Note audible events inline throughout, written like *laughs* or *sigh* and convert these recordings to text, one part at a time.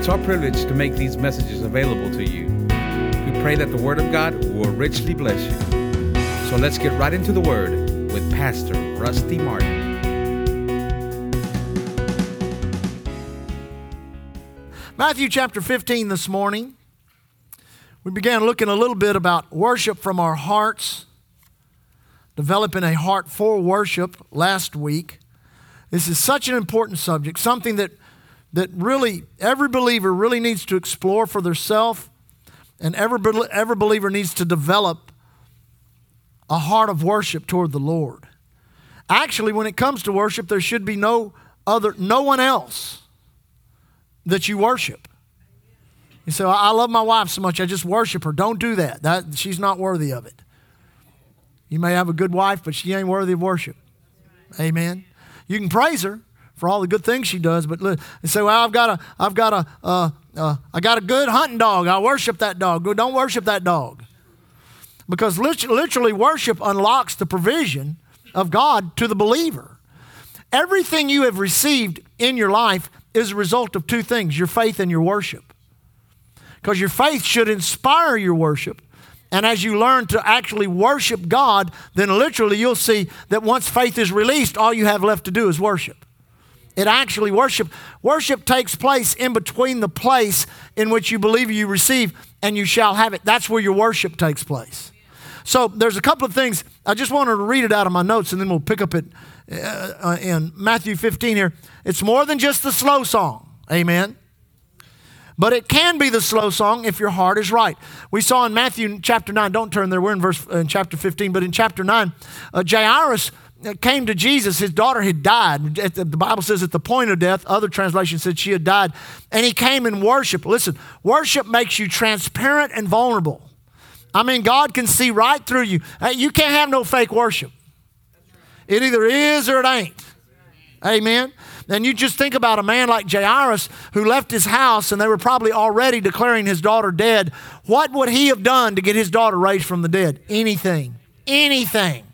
It's our privilege to make these messages available to you. We pray that the Word of God will richly bless you. So let's get right into the Word with Pastor Rusty Martin. Matthew chapter 15 this morning. We began looking a little bit about worship from our hearts, developing a heart for worship last week. This is such an important subject, something that, that really every believer really needs to explore for themselves, and every, every believer needs to develop a heart of worship toward the Lord. Actually, when it comes to worship, there should be no other, no one else that you worship. You say, I love my wife so much, I just worship her. Don't do that. that. She's not worthy of it. You may have a good wife, but she ain't worthy of worship. Amen. You can praise her for all the good things she does, but you say, "Well, I've got a, I've got a, uh, uh, I got a good hunting dog. I worship that dog." Don't worship that dog, because literally worship unlocks the provision of God to the believer. Everything you have received in your life is a result of two things: your faith and your worship because your faith should inspire your worship. And as you learn to actually worship God, then literally you'll see that once faith is released, all you have left to do is worship. It actually worship worship takes place in between the place in which you believe you receive and you shall have it. That's where your worship takes place. So there's a couple of things. I just wanted to read it out of my notes and then we'll pick up it uh, uh in Matthew 15 here. It's more than just the slow song. Amen. But it can be the slow song if your heart is right. We saw in Matthew chapter 9, don't turn there, we're in verse in chapter 15, but in chapter 9, uh, Jairus came to Jesus. His daughter had died. The Bible says at the point of death, other translations said she had died. And he came and worshiped. Listen, worship makes you transparent and vulnerable. I mean, God can see right through you. You can't have no fake worship. It either is or it ain't. Amen. And you just think about a man like Jairus who left his house and they were probably already declaring his daughter dead. What would he have done to get his daughter raised from the dead? Anything. Anything.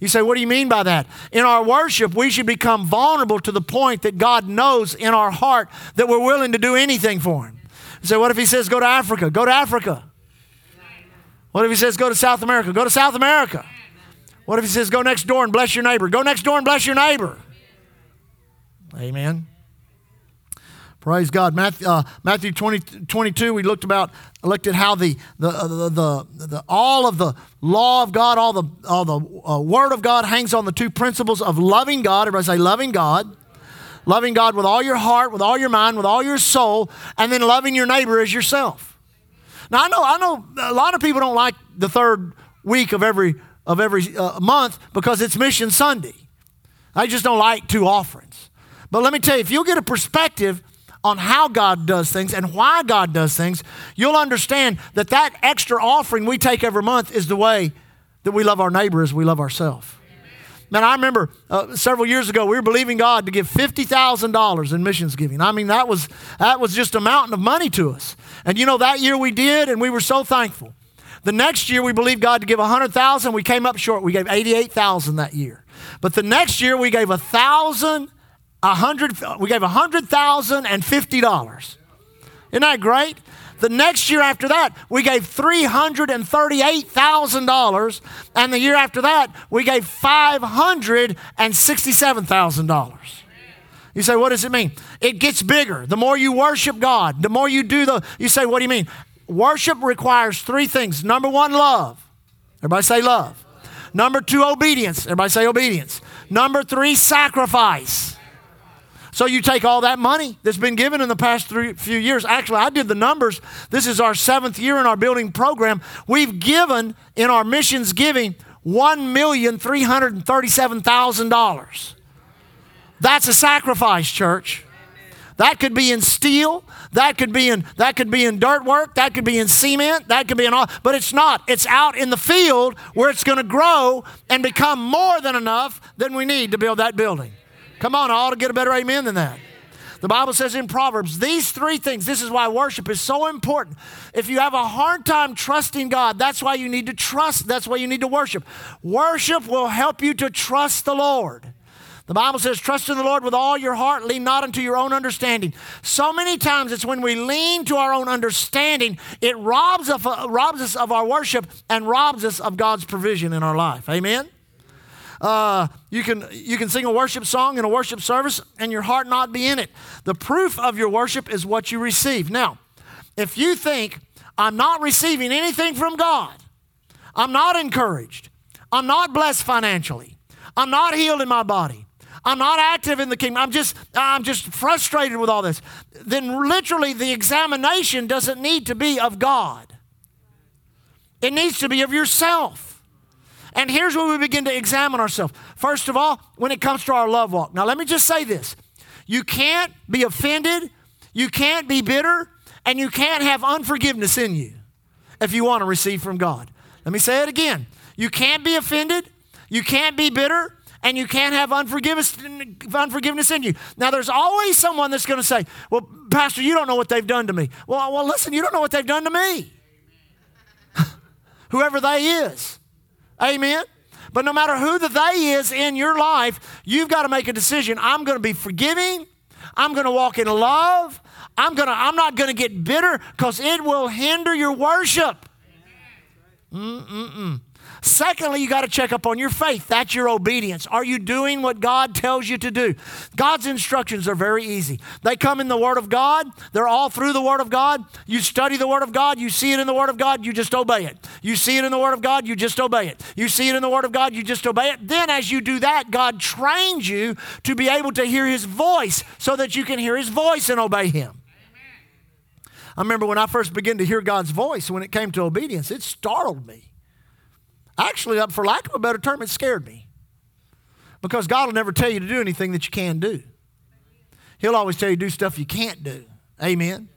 You say, what do you mean by that? In our worship, we should become vulnerable to the point that God knows in our heart that we're willing to do anything for Him. You say, what if He says, go to Africa? Go to Africa. What if He says, go to South America? Go to South America. What if He says, go next door and bless your neighbor? Go next door and bless your neighbor. Amen. Praise God. Matthew, uh, Matthew 20, 22, we looked about, looked at how the, the, uh, the, the, the, all of the law of God, all the, all the uh, word of God hangs on the two principles of loving God. Everybody say loving God. Loving God with all your heart, with all your mind, with all your soul, and then loving your neighbor as yourself. Now I know, I know a lot of people don't like the third week of every, of every uh, month because it's Mission Sunday. I just don't like two offerings. But let me tell you, if you'll get a perspective on how God does things and why God does things, you'll understand that that extra offering we take every month is the way that we love our neighbor as we love ourselves. Man, I remember uh, several years ago we were believing God to give fifty thousand dollars in missions giving. I mean, that was that was just a mountain of money to us. And you know, that year we did, and we were so thankful. The next year we believed God to give a hundred thousand. We came up short. We gave eighty-eight thousand that year. But the next year we gave a thousand a hundred, we gave a hundred thousand and fifty dollars. Isn't that great? The next year after that, we gave $338,000. And the year after that, we gave $567,000. You say, what does it mean? It gets bigger. The more you worship God, the more you do the, you say, what do you mean? Worship requires three things. Number one, love. Everybody say love. Number two, obedience. Everybody say obedience. Number three, sacrifice. So you take all that money that's been given in the past three, few years. Actually, I did the numbers. This is our seventh year in our building program. We've given in our missions giving $1,337,000. That's a sacrifice, church. That could be in steel. That could be in that could be in dirt work. That could be in cement. That could be in all. But it's not. It's out in the field where it's going to grow and become more than enough than we need to build that building. Come on, I ought to get a better amen than that. The Bible says in Proverbs, these three things, this is why worship is so important. If you have a hard time trusting God, that's why you need to trust, that's why you need to worship. Worship will help you to trust the Lord. The Bible says, trust in the Lord with all your heart, lean not unto your own understanding. So many times it's when we lean to our own understanding, it robs, of, uh, robs us of our worship and robs us of God's provision in our life. Amen? Uh, you, can, you can sing a worship song in a worship service and your heart not be in it. The proof of your worship is what you receive. Now, if you think, I'm not receiving anything from God, I'm not encouraged, I'm not blessed financially, I'm not healed in my body, I'm not active in the kingdom. I'm just I'm just frustrated with all this. Then literally the examination doesn't need to be of God. It needs to be of yourself. And here's where we begin to examine ourselves. First of all, when it comes to our love walk. Now let me just say this. You can't be offended, you can't be bitter, and you can't have unforgiveness in you if you want to receive from God. Let me say it again. You can't be offended, you can't be bitter, and you can't have unforgiveness, unforgiveness in you. Now, there's always someone that's going to say, Well, Pastor, you don't know what they've done to me. Well, well listen, you don't know what they've done to me. *laughs* Whoever they is. Amen. But no matter who the they is in your life, you've got to make a decision. I'm going to be forgiving. I'm going to walk in love. I'm going to I'm not going to get bitter cuz it will hinder your worship. Mm-mm-mm. Secondly, you got to check up on your faith. That's your obedience. Are you doing what God tells you to do? God's instructions are very easy. They come in the Word of God, they're all through the Word of God. You study the Word of God, you see it in the Word of God, you just obey it. You see it in the Word of God, you just obey it. You see it in the Word of God, you just obey it. Then, as you do that, God trains you to be able to hear His voice so that you can hear His voice and obey Him. I remember when I first began to hear God's voice when it came to obedience, it startled me. Actually, uh, for lack of a better term, it scared me. Because God will never tell you to do anything that you can do. He'll always tell you to do stuff you can't do. Amen.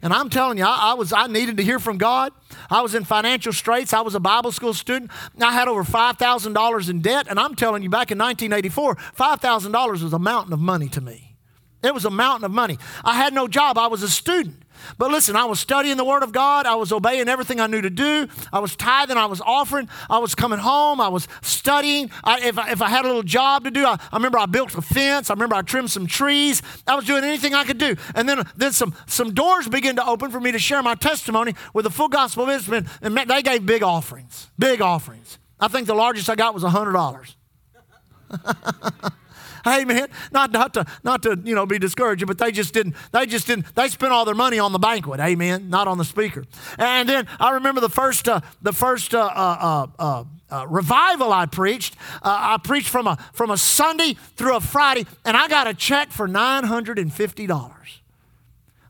And I'm telling you, I, I, was I needed to hear from God. I was in financial straits. I was a Bible school student. I had over five thousand dollars in debt, and I'm telling you, back in 1984, five thousand dollars was a mountain of money to me. It was a mountain of money. I had no job. I was a student. But listen, I was studying the Word of God. I was obeying everything I knew to do. I was tithing. I was offering. I was coming home. I was studying. I, if, I, if I had a little job to do, I, I remember I built a fence. I remember I trimmed some trees. I was doing anything I could do. And then, then some, some doors began to open for me to share my testimony with the full gospel ministry. And they gave big offerings, big offerings. I think the largest I got was $100. *laughs* Amen. Not, not to not to you know be discouraging, but they just didn't. They just didn't. They spent all their money on the banquet. Amen. Not on the speaker. And then I remember the first uh, the first uh, uh, uh, uh revival I preached. Uh, I preached from a from a Sunday through a Friday, and I got a check for nine hundred and fifty dollars.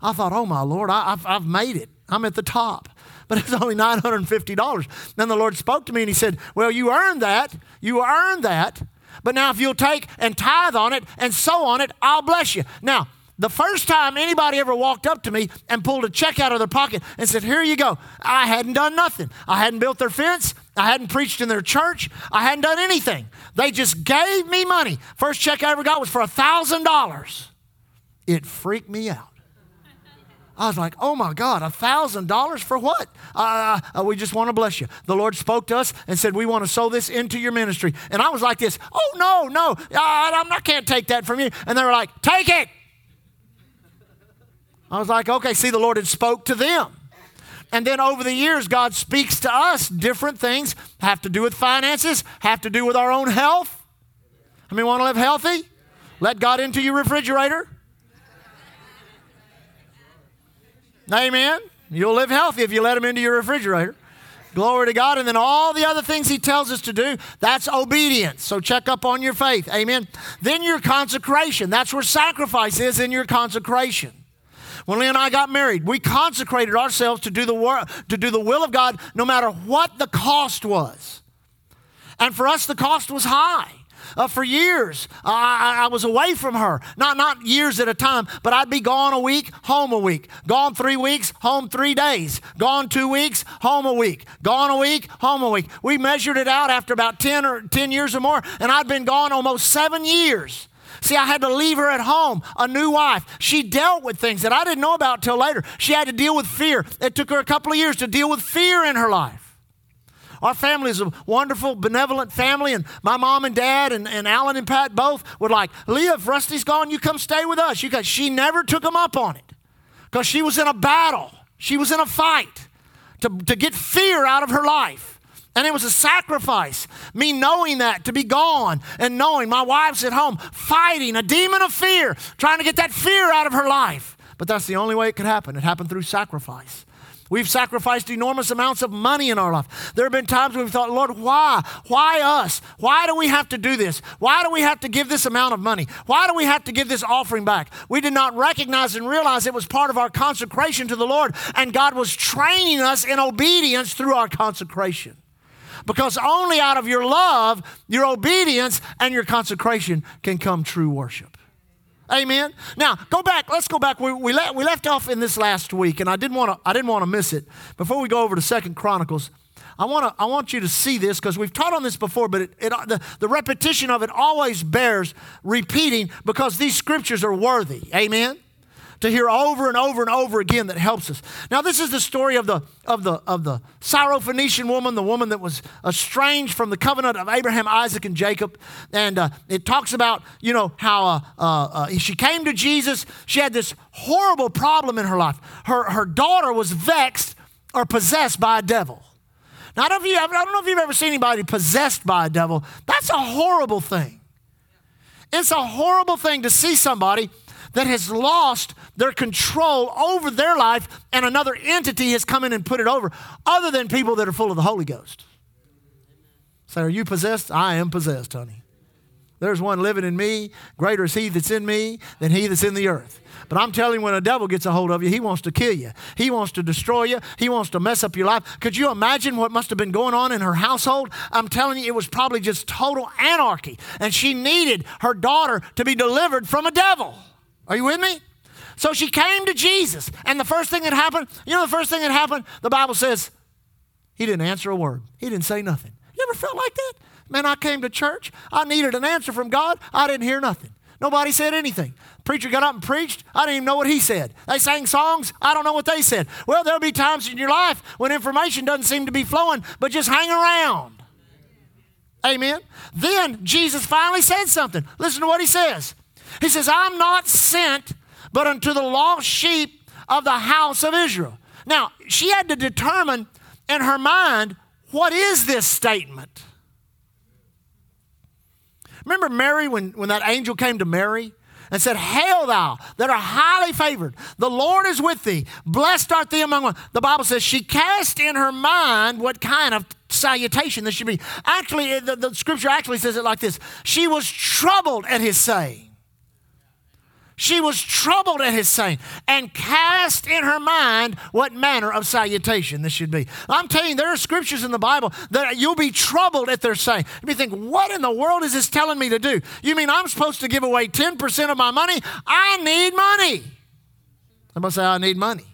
I thought, oh my Lord, I, I've, I've made it. I'm at the top but it's only $950. Then the Lord spoke to me and He said, Well, you earned that. You earned that. But now, if you'll take and tithe on it and sow on it, I'll bless you. Now, the first time anybody ever walked up to me and pulled a check out of their pocket and said, Here you go, I hadn't done nothing. I hadn't built their fence. I hadn't preached in their church. I hadn't done anything. They just gave me money. First check I ever got was for a $1,000. It freaked me out. I was like, oh my God, a $1,000 for what? Uh, we just want to bless you. The Lord spoke to us and said, we want to sow this into your ministry. And I was like this, oh no, no, I, I can't take that from you. And they were like, take it. I was like, okay, see, the Lord had spoke to them. And then over the years, God speaks to us different things, have to do with finances, have to do with our own health. I mean, want to live healthy? Let God into your refrigerator. Amen. You'll live healthy if you let him into your refrigerator. Glory to God. And then all the other things he tells us to do, that's obedience. So check up on your faith. Amen. Then your consecration. That's where sacrifice is in your consecration. When Leah and I got married, we consecrated ourselves to do the work, to do the will of God, no matter what the cost was. And for us, the cost was high. Uh, for years, I, I, was away from her. Not, not years at a time, but I'd be gone a week, home a week. Gone three weeks, home three days. Gone two weeks, home a week. Gone a week, home a week. We measured it out after about 10 or 10 years or more, and I'd been gone almost seven years. See, I had to leave her at home, a new wife. She dealt with things that I didn't know about till later. She had to deal with fear. It took her a couple of years to deal with fear in her life. Our family is a wonderful, benevolent family, and my mom and dad and, and Alan and Pat both were like, Leah, if Rusty's gone, you come stay with us. You she never took them up on it because she was in a battle. She was in a fight to, to get fear out of her life. And it was a sacrifice. Me knowing that, to be gone and knowing my wife's at home fighting a demon of fear, trying to get that fear out of her life. But that's the only way it could happen. It happened through sacrifice. We've sacrificed enormous amounts of money in our life. There have been times when we've thought, Lord, why? Why us? Why do we have to do this? Why do we have to give this amount of money? Why do we have to give this offering back? We did not recognize and realize it was part of our consecration to the Lord, and God was training us in obedience through our consecration. Because only out of your love, your obedience, and your consecration can come true worship. Amen. Now go back. Let's go back. We, we, we left off in this last week, and I didn't want to. I didn't want to miss it. Before we go over to Second Chronicles, I want to. I want you to see this because we've taught on this before, but it, it, the, the repetition of it always bears repeating because these scriptures are worthy. Amen to hear over and over and over again that helps us. Now, this is the story of the of the of the Syrophoenician woman, the woman that was estranged from the covenant of Abraham, Isaac, and Jacob. And uh, it talks about you know how uh, uh, uh she came to Jesus. She had this horrible problem in her life. Her her daughter was vexed or possessed by a devil. Now, I don't, you, I don't know if you've ever seen anybody possessed by a devil. That's a horrible thing. It's a horrible thing to see somebody that has lost their control over their life and another entity has come in and put it over, other than people that are full of the Holy Ghost. Say, are you possessed? I am possessed, honey. There's one living in me. Greater is he that's in me than he that's in the earth. But I'm telling you, when a devil gets a hold of you, he wants to kill you. He wants to destroy you. He wants to mess up your life. Could you imagine what must have been going on in her household? I'm telling you, it was probably just total anarchy. And she needed her daughter to be delivered from a devil. Are you with me? So she came to Jesus, and the first thing that happened, you know, the first thing that happened, the Bible says, he didn't answer a word. He didn't say nothing. You ever felt like that? Man, I came to church. I needed an answer from God. I didn't hear nothing. Nobody said anything. preacher got up and preached. I didn't even know what he said. They sang songs. I don't know what they said. Well, there'll be times in your life when information doesn't seem to be flowing, but just hang around. Amen. Then Jesus finally said something. Listen to what he says. He says, I'm not sent but unto the lost sheep of the house of Israel. Now, she had to determine in her mind what is this statement? Remember Mary when, when that angel came to Mary and said, Hail thou that are highly favored, the Lord is with thee, blessed art thee among women. The Bible says she cast in her mind what kind of salutation this should be. Actually, the, the scripture actually says it like this She was troubled at his saying. She was troubled at his saying and cast in her mind what manner of salutation this should be. I'm telling you, there are scriptures in the Bible that you'll be troubled at their saying. You think, what in the world is this telling me to do? You mean I'm supposed to give away 10% of my money? I need money. Somebody say, I need money.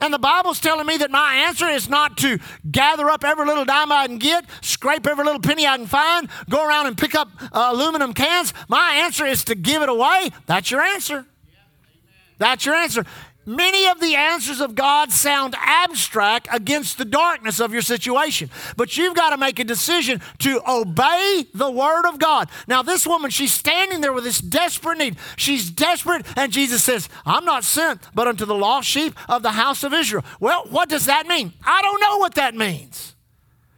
And the Bible's telling me that my answer is not to gather up every little dime I can get, scrape every little penny I can find, go around and pick up uh, aluminum cans. My answer is to give it away. That's your answer. That's your answer. Many of the answers of God sound abstract against the darkness of your situation, but you've got to make a decision to obey the word of God. Now, this woman, she's standing there with this desperate need. She's desperate, and Jesus says, I'm not sent but unto the lost sheep of the house of Israel. Well, what does that mean? I don't know what that means.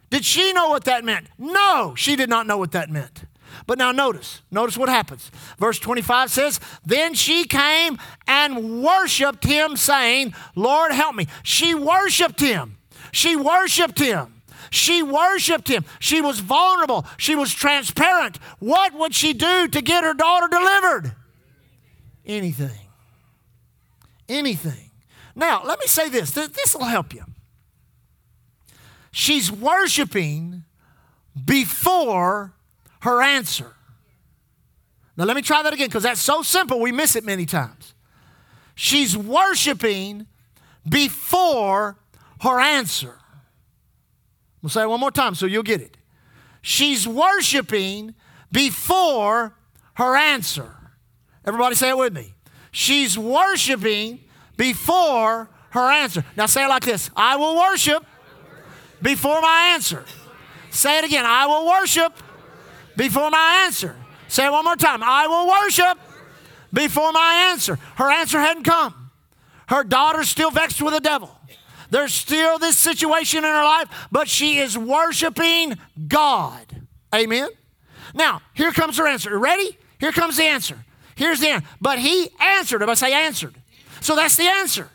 Did she know what that meant? No, she did not know what that meant. But now notice, notice what happens. Verse 25 says, Then she came and worshiped him, saying, Lord, help me. She worshiped him. She worshiped him. She worshiped him. She was vulnerable. She was transparent. What would she do to get her daughter delivered? Anything. Anything. Now, let me say this this will help you. She's worshiping before her answer. Now, let me try that again because that's so simple, we miss it many times. She's worshiping before her answer. We'll say it one more time so you'll get it. She's worshiping before her answer. Everybody say it with me. She's worshiping before her answer. Now say it like this I will worship before my answer. Say it again. I will worship before my answer. Say it one more time. I will worship before my answer. Her answer hadn't come. Her daughter's still vexed with the devil. There's still this situation in her life, but she is worshiping God. Amen. Now, here comes her answer. Ready? Here comes the answer. Here's the answer. But he answered. If I say answered. So that's the answer.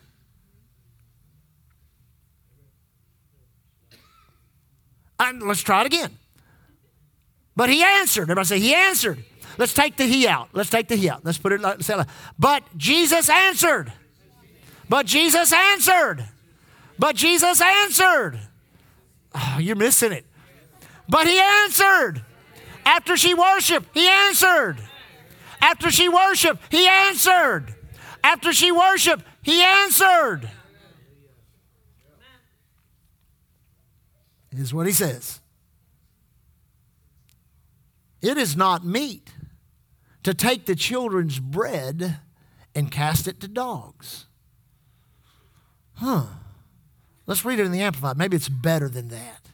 And let's try it again. But he answered. Everybody say, He answered. Let's take the he out. Let's take the he out. Let's put it like, But Jesus answered. But Jesus answered. But Jesus answered. Oh, you're missing it. But he answered. After she worshiped, he answered. After she worshiped, he answered. After she worshiped, he answered. Is what he says. It is not meet to take the children's bread and cast it to dogs. Huh. Let's read it in the Amplified. Maybe it's better than that.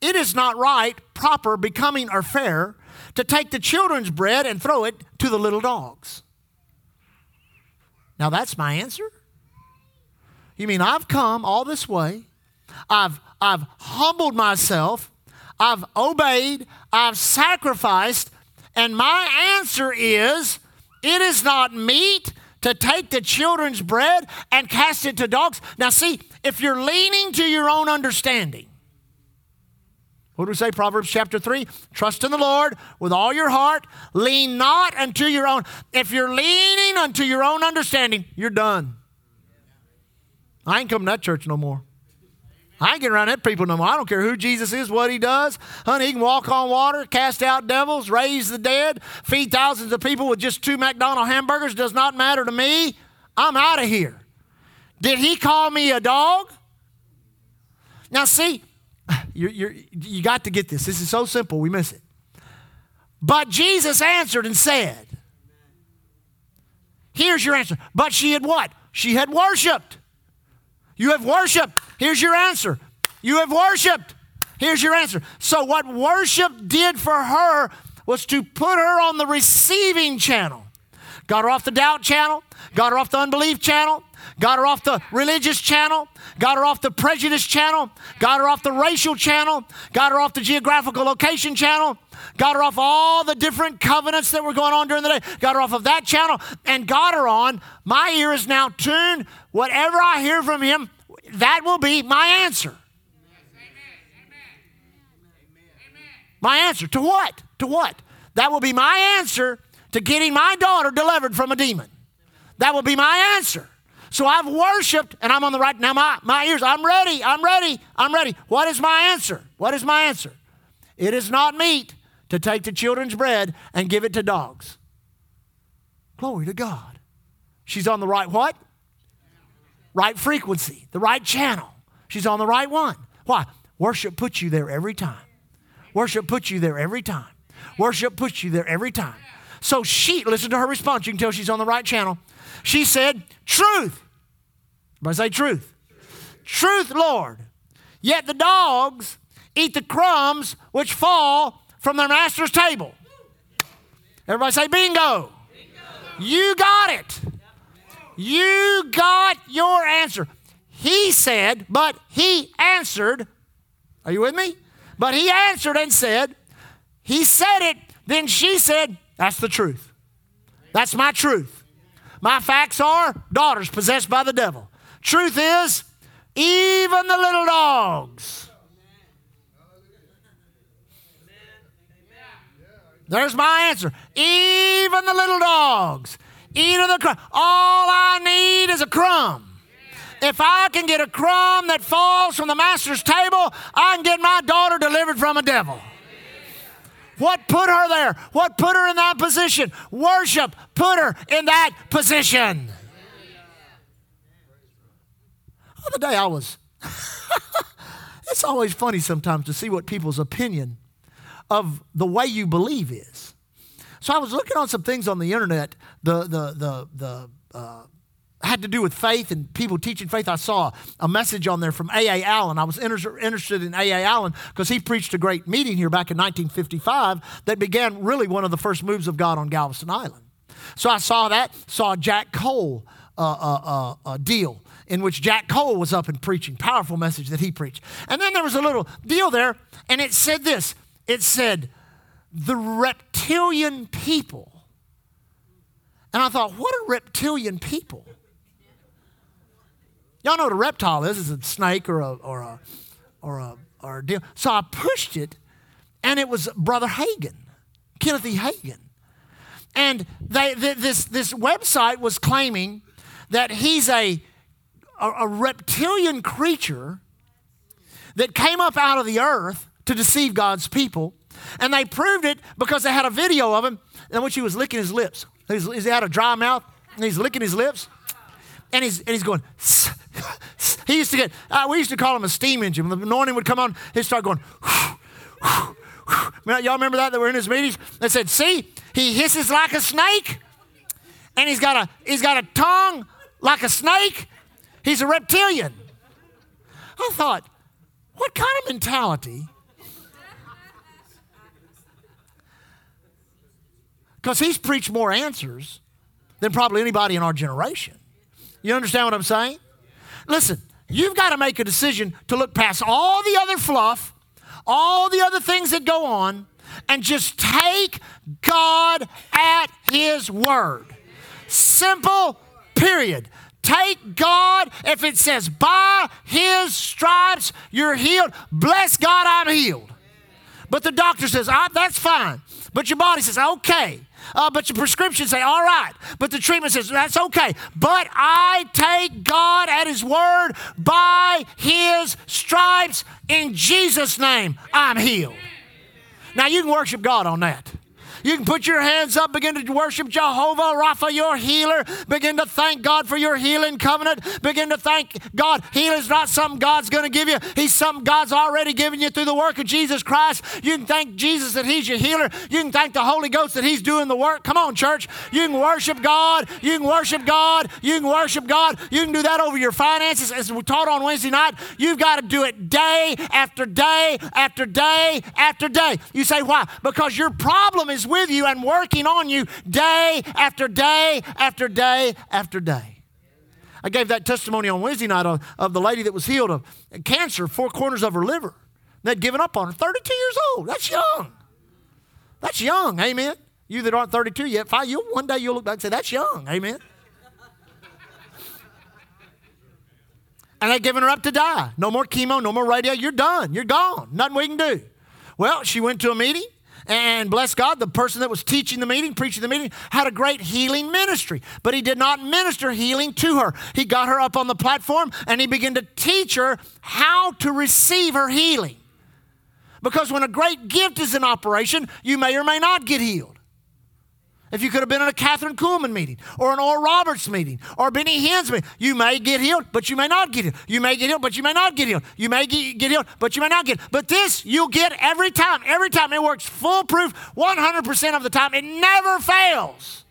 It is not right, proper, becoming, or fair to take the children's bread and throw it to the little dogs. Now that's my answer. You mean I've come all this way, I've, I've humbled myself, I've obeyed, I've sacrificed, and my answer is it is not meet to take the children's bread and cast it to dogs. Now, see, if you're leaning to your own understanding, what do we say? Proverbs chapter 3 Trust in the Lord with all your heart. Lean not unto your own. If you're leaning unto your own understanding, you're done. I ain't coming to that church no more. I ain't getting around that people no more. I don't care who Jesus is, what he does. Honey, he can walk on water, cast out devils, raise the dead, feed thousands of people with just two McDonald hamburgers. Does not matter to me. I'm out of here. Did he call me a dog? Now, see, *sighs* you're, you're, you got to get this. This is so simple, we miss it. But Jesus answered and said, Here's your answer. But she had what? She had worshiped. You have worshiped. Here's your answer. You have worshiped. Here's your answer. So, what worship did for her was to put her on the receiving channel. Got her off the doubt channel, got her off the unbelief channel, got her off the religious channel, got her off the prejudice channel, got her off the racial channel, got her off the geographical location channel, got her off all the different covenants that were going on during the day, got her off of that channel, and got her on. My ear is now tuned. Whatever I hear from him, that will be my answer. My answer to what? To what? That will be my answer to getting my daughter delivered from a demon. That will be my answer. So I've worshiped and I'm on the right. Now my, my ears, I'm ready, I'm ready, I'm ready. What is my answer? What is my answer? It is not meet to take the children's bread and give it to dogs. Glory to God. She's on the right what? Right frequency, the right channel. She's on the right one. Why? Worship puts you there every time. Worship puts you there every time. Worship puts you there every time. So she, listen to her response. You can tell she's on the right channel. She said, Truth. Everybody say truth. Truth, Lord. Yet the dogs eat the crumbs which fall from their master's table. Everybody say bingo. bingo. You got it. You got your answer. He said, but he answered. Are you with me? But he answered and said, He said it, then she said, That's the truth. That's my truth. My facts are daughters possessed by the devil. Truth is, even the little dogs. There's my answer. Even the little dogs eat of the crumb. All I need is a crumb. If I can get a crumb that falls from the master's table, I can get my daughter delivered from a devil. What put her there? What put her in that position? Worship put her in that position. The other day I was, *laughs* it's always funny sometimes to see what people's opinion of the way you believe is. So I was looking on some things on the internet, the, the, the, the, uh, had to do with faith and people teaching faith. I saw a message on there from A.A. Allen. I was inter- interested in A.A. Allen because he preached a great meeting here back in 1955 that began really one of the first moves of God on Galveston Island. So I saw that, saw Jack Coe uh, uh, uh, uh, deal in which Jack Coe was up and preaching, powerful message that he preached. And then there was a little deal there, and it said this it said, the reptilian people. And I thought, what are reptilian people? Y'all know what a reptile is. It's a snake or a, or a, or a, or a deal. So I pushed it, and it was Brother Hagin, Kenneth E. Hagin. And they, this, this website was claiming that he's a, a, a reptilian creature that came up out of the earth to deceive God's people. And they proved it because they had a video of him in which he was licking his lips. He's, he had a dry mouth, and he's licking his lips. And he's, and he's going, he used to get, uh, we used to call him a steam engine. When the anointing would come on, he'd start going, y'all remember that? That were in his meetings? They said, see, he hisses like a snake, and he's got a, he's got a tongue like a snake. He's a reptilian. I thought, what kind of mentality? Because he's preached more answers than probably anybody in our generation. You understand what I'm saying? Listen, you've got to make a decision to look past all the other fluff, all the other things that go on, and just take God at His word. Simple, period. Take God, if it says, by His stripes you're healed, bless God, I'm healed. But the doctor says, ah, that's fine. But your body says, okay. Uh, but your prescription say, all right. But the treatment says, that's okay. But I take God at His word by His stripes in Jesus' name. I'm healed. Now you can worship God on that. You can put your hands up, begin to worship Jehovah Rapha, your healer. Begin to thank God for your healing covenant. Begin to thank God. Healing is not something God's going to give you, He's something God's already given you through the work of Jesus Christ. You can thank Jesus that He's your healer. You can thank the Holy Ghost that He's doing the work. Come on, church. You can worship God. You can worship God. You can worship God. You can do that over your finances. As we taught on Wednesday night, you've got to do it day after day after day after day. You say, why? Because your problem is with you and working on you day after day after day after day. I gave that testimony on Wednesday night of, of the lady that was healed of cancer, four corners of her liver. They'd given up on her. 32 years old. That's young. That's young. Amen. You that aren't 32 yet, five, you one day you'll look back and say, That's young. Amen. and they'd given her up to die. No more chemo, no more radio. You're done. You're gone. Nothing we can do. Well, she went to a meeting. And bless God, the person that was teaching the meeting, preaching the meeting, had a great healing ministry. But he did not minister healing to her. He got her up on the platform and he began to teach her how to receive her healing. Because when a great gift is in operation, you may or may not get healed. If you could have been in a Kathryn Kuhlman meeting or an Oral Roberts meeting or Benny Hinn's meeting, you may get healed, but you may not get healed. You may get healed, but you may not get healed. You may get healed, but you may not get. But this you'll get every time. Every time it works foolproof, 100% of the time. It never fails.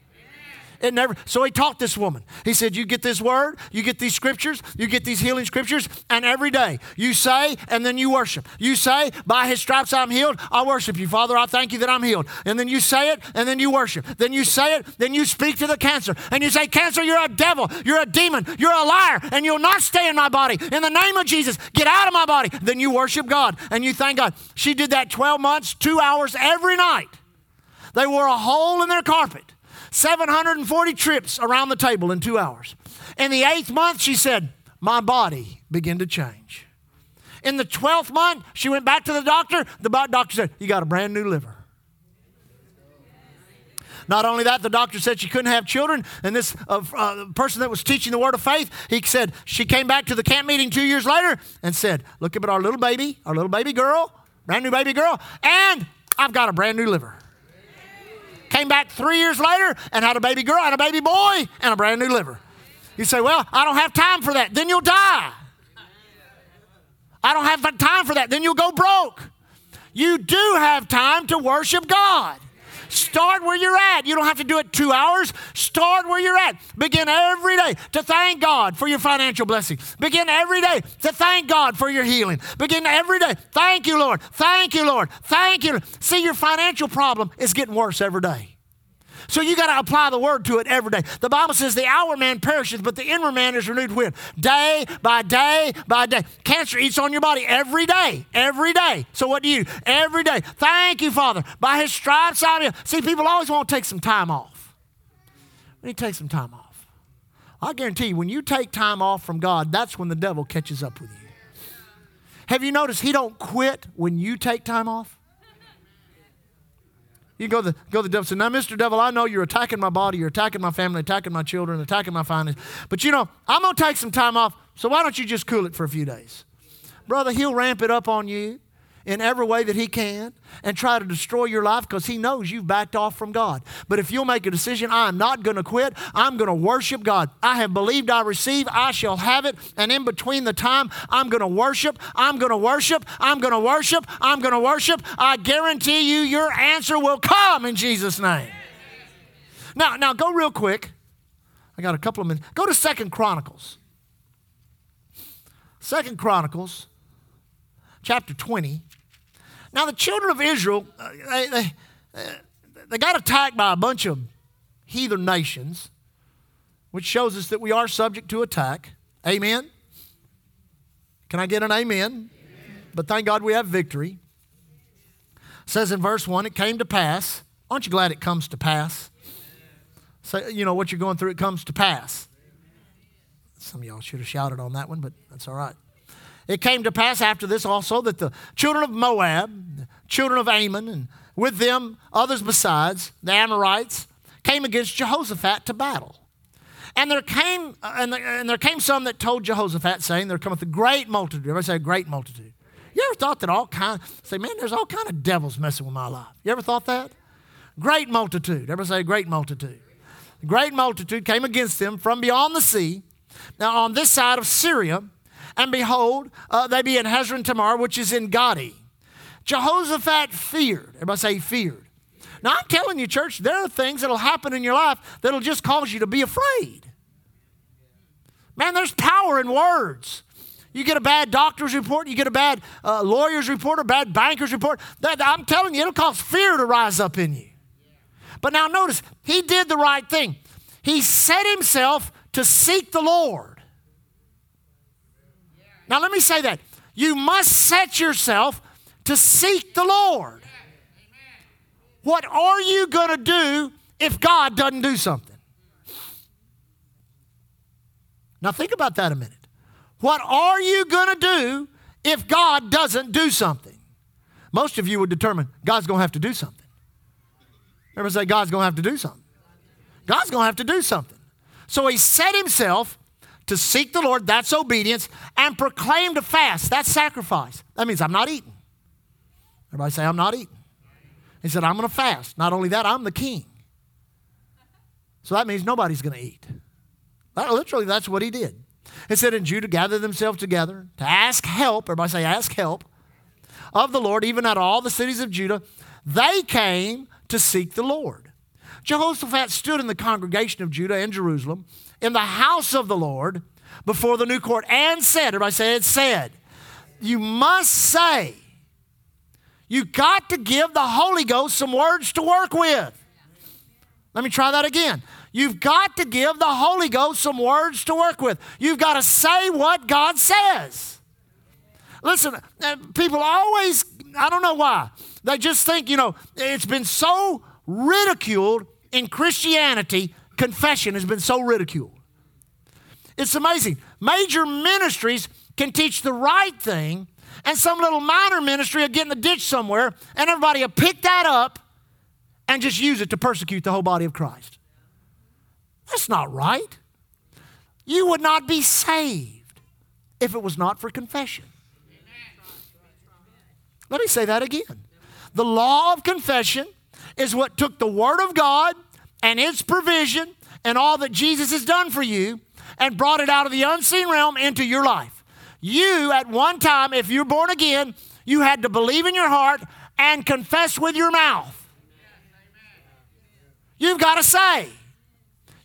It never. So he taught this woman. He said, "You get this word, you get these scriptures, you get these healing scriptures, and every day you say, and then you worship. You say, by His stripes I'm healed. I worship you, Father. I thank you that I'm healed. And then you say it, and then you worship. Then you say it, then you speak to the cancer, and you say, Cancer, you're a devil, you're a demon, you're a liar, and you'll not stay in my body. In the name of Jesus, get out of my body. Then you worship God, and you thank God. She did that 12 months, two hours every night. They wore a hole in their carpet. 740 trips around the table in two hours. In the eighth month, she said, My body began to change. In the 12th month, she went back to the doctor. The doctor said, You got a brand new liver. Not only that, the doctor said she couldn't have children. And this uh, uh, person that was teaching the word of faith, he said she came back to the camp meeting two years later and said, Look at our little baby, our little baby girl, brand new baby girl, and I've got a brand new liver. Came back three years later and had a baby girl and a baby boy and a brand new liver. You say, Well, I don't have time for that. Then you'll die. I don't have time for that. Then you'll go broke. You do have time to worship God. Start where you're at. You don't have to do it two hours. Start where you're at. Begin every day to thank God for your financial blessing. Begin every day to thank God for your healing. Begin every day. Thank you, Lord. Thank you, Lord. Thank you. See, your financial problem is getting worse every day. So you got to apply the word to it every day. The Bible says the outward man perishes, but the inward man is renewed when? Day by day by day. Cancer eats on your body every day, every day. So what do you? Every day. Thank you, Father. By his stripes I'm healed. See, people always want to take some time off. We need to take some time off. I guarantee you, when you take time off from God, that's when the devil catches up with you. Have you noticed he don't quit when you take time off? You go to the, go to the devil and say, Now, Mr. Devil, I know you're attacking my body, you're attacking my family, attacking my children, attacking my finances. But you know, I'm going to take some time off, so why don't you just cool it for a few days? Brother, he'll ramp it up on you in every way that he can and try to destroy your life because he knows you've backed off from God. But if you'll make a decision, I'm not going to quit, I'm going to worship God. I have believed I receive, I shall have it. And in between the time, I'm going to worship, I'm going to worship, I'm going to worship, I'm going to worship. I guarantee you, your answer will come in Jesus' name. Now, now go real quick. I got a couple of minutes. Go to Second Chronicles. Second Chronicles, chapter 20. Now, the children of Israel, uh, they, they, they got attacked by a bunch of heathen nations, which shows us that we are subject to attack. Amen? Can I get an amen? amen. But thank God we have victory. It says in verse 1, it came to pass. Aren't you glad it comes to pass? Say, you know, what you're going through, it comes to pass. Some of y'all should have shouted on that one, but that's all right. It came to pass after this also that the children of Moab, children of Ammon, and with them others besides, the Amorites, came against Jehoshaphat to battle. And there came uh, and there, and there came some that told Jehoshaphat, saying, There cometh a great multitude. Everybody say a great multitude. You ever thought that all kind say, man, there's all kind of devils messing with my life. You ever thought that? Great multitude. Everybody say great multitude. great multitude came against them from beyond the sea. Now on this side of Syria, and behold, uh, they be in Hazazon Tamar, which is Engedi. Jehoshaphat feared. Everybody say feared. Now I'm telling you, church, there are things that'll happen in your life that'll just cause you to be afraid. Man, there's power in words. You get a bad doctor's report, you get a bad uh, lawyer's report, a bad banker's report. That, I'm telling you, it'll cause fear to rise up in you. But now notice, he did the right thing. He set himself to seek the Lord. Now, let me say that. You must set yourself to seek the Lord. What are you going to do if God doesn't do something? Now, think about that a minute. What are you going to do if God doesn't do something? Most of you would determine God's going to have to do something. Everybody say, God's going to have to do something. God's going to have to do something. So he set himself to seek the Lord, that's obedience, and proclaim to fast, that's sacrifice. That means I'm not eating. Everybody say, I'm not eating. He said, I'm going to fast. Not only that, I'm the king. So that means nobody's going to eat. That, literally, that's what he did. It said, And Judah gathered themselves together to ask help. Everybody say, ask help of the Lord, even out of all the cities of Judah. They came to seek the Lord. Jehoshaphat stood in the congregation of Judah and Jerusalem in the house of the Lord before the new court and said, everybody say it said, you must say, you got to give the Holy Ghost some words to work with. Let me try that again. You've got to give the Holy Ghost some words to work with. You've got to say what God says. Listen, uh, people always, I don't know why, they just think, you know, it's been so ridiculed in Christianity confession has been so ridiculed. It's amazing. Major ministries can teach the right thing, and some little minor ministry will get in the ditch somewhere, and everybody will pick that up and just use it to persecute the whole body of Christ. That's not right. You would not be saved if it was not for confession. Let me say that again. The law of confession is what took the Word of God and its provision and all that Jesus has done for you and brought it out of the unseen realm into your life. You, at one time, if you're born again, you had to believe in your heart and confess with your mouth. You've got to say.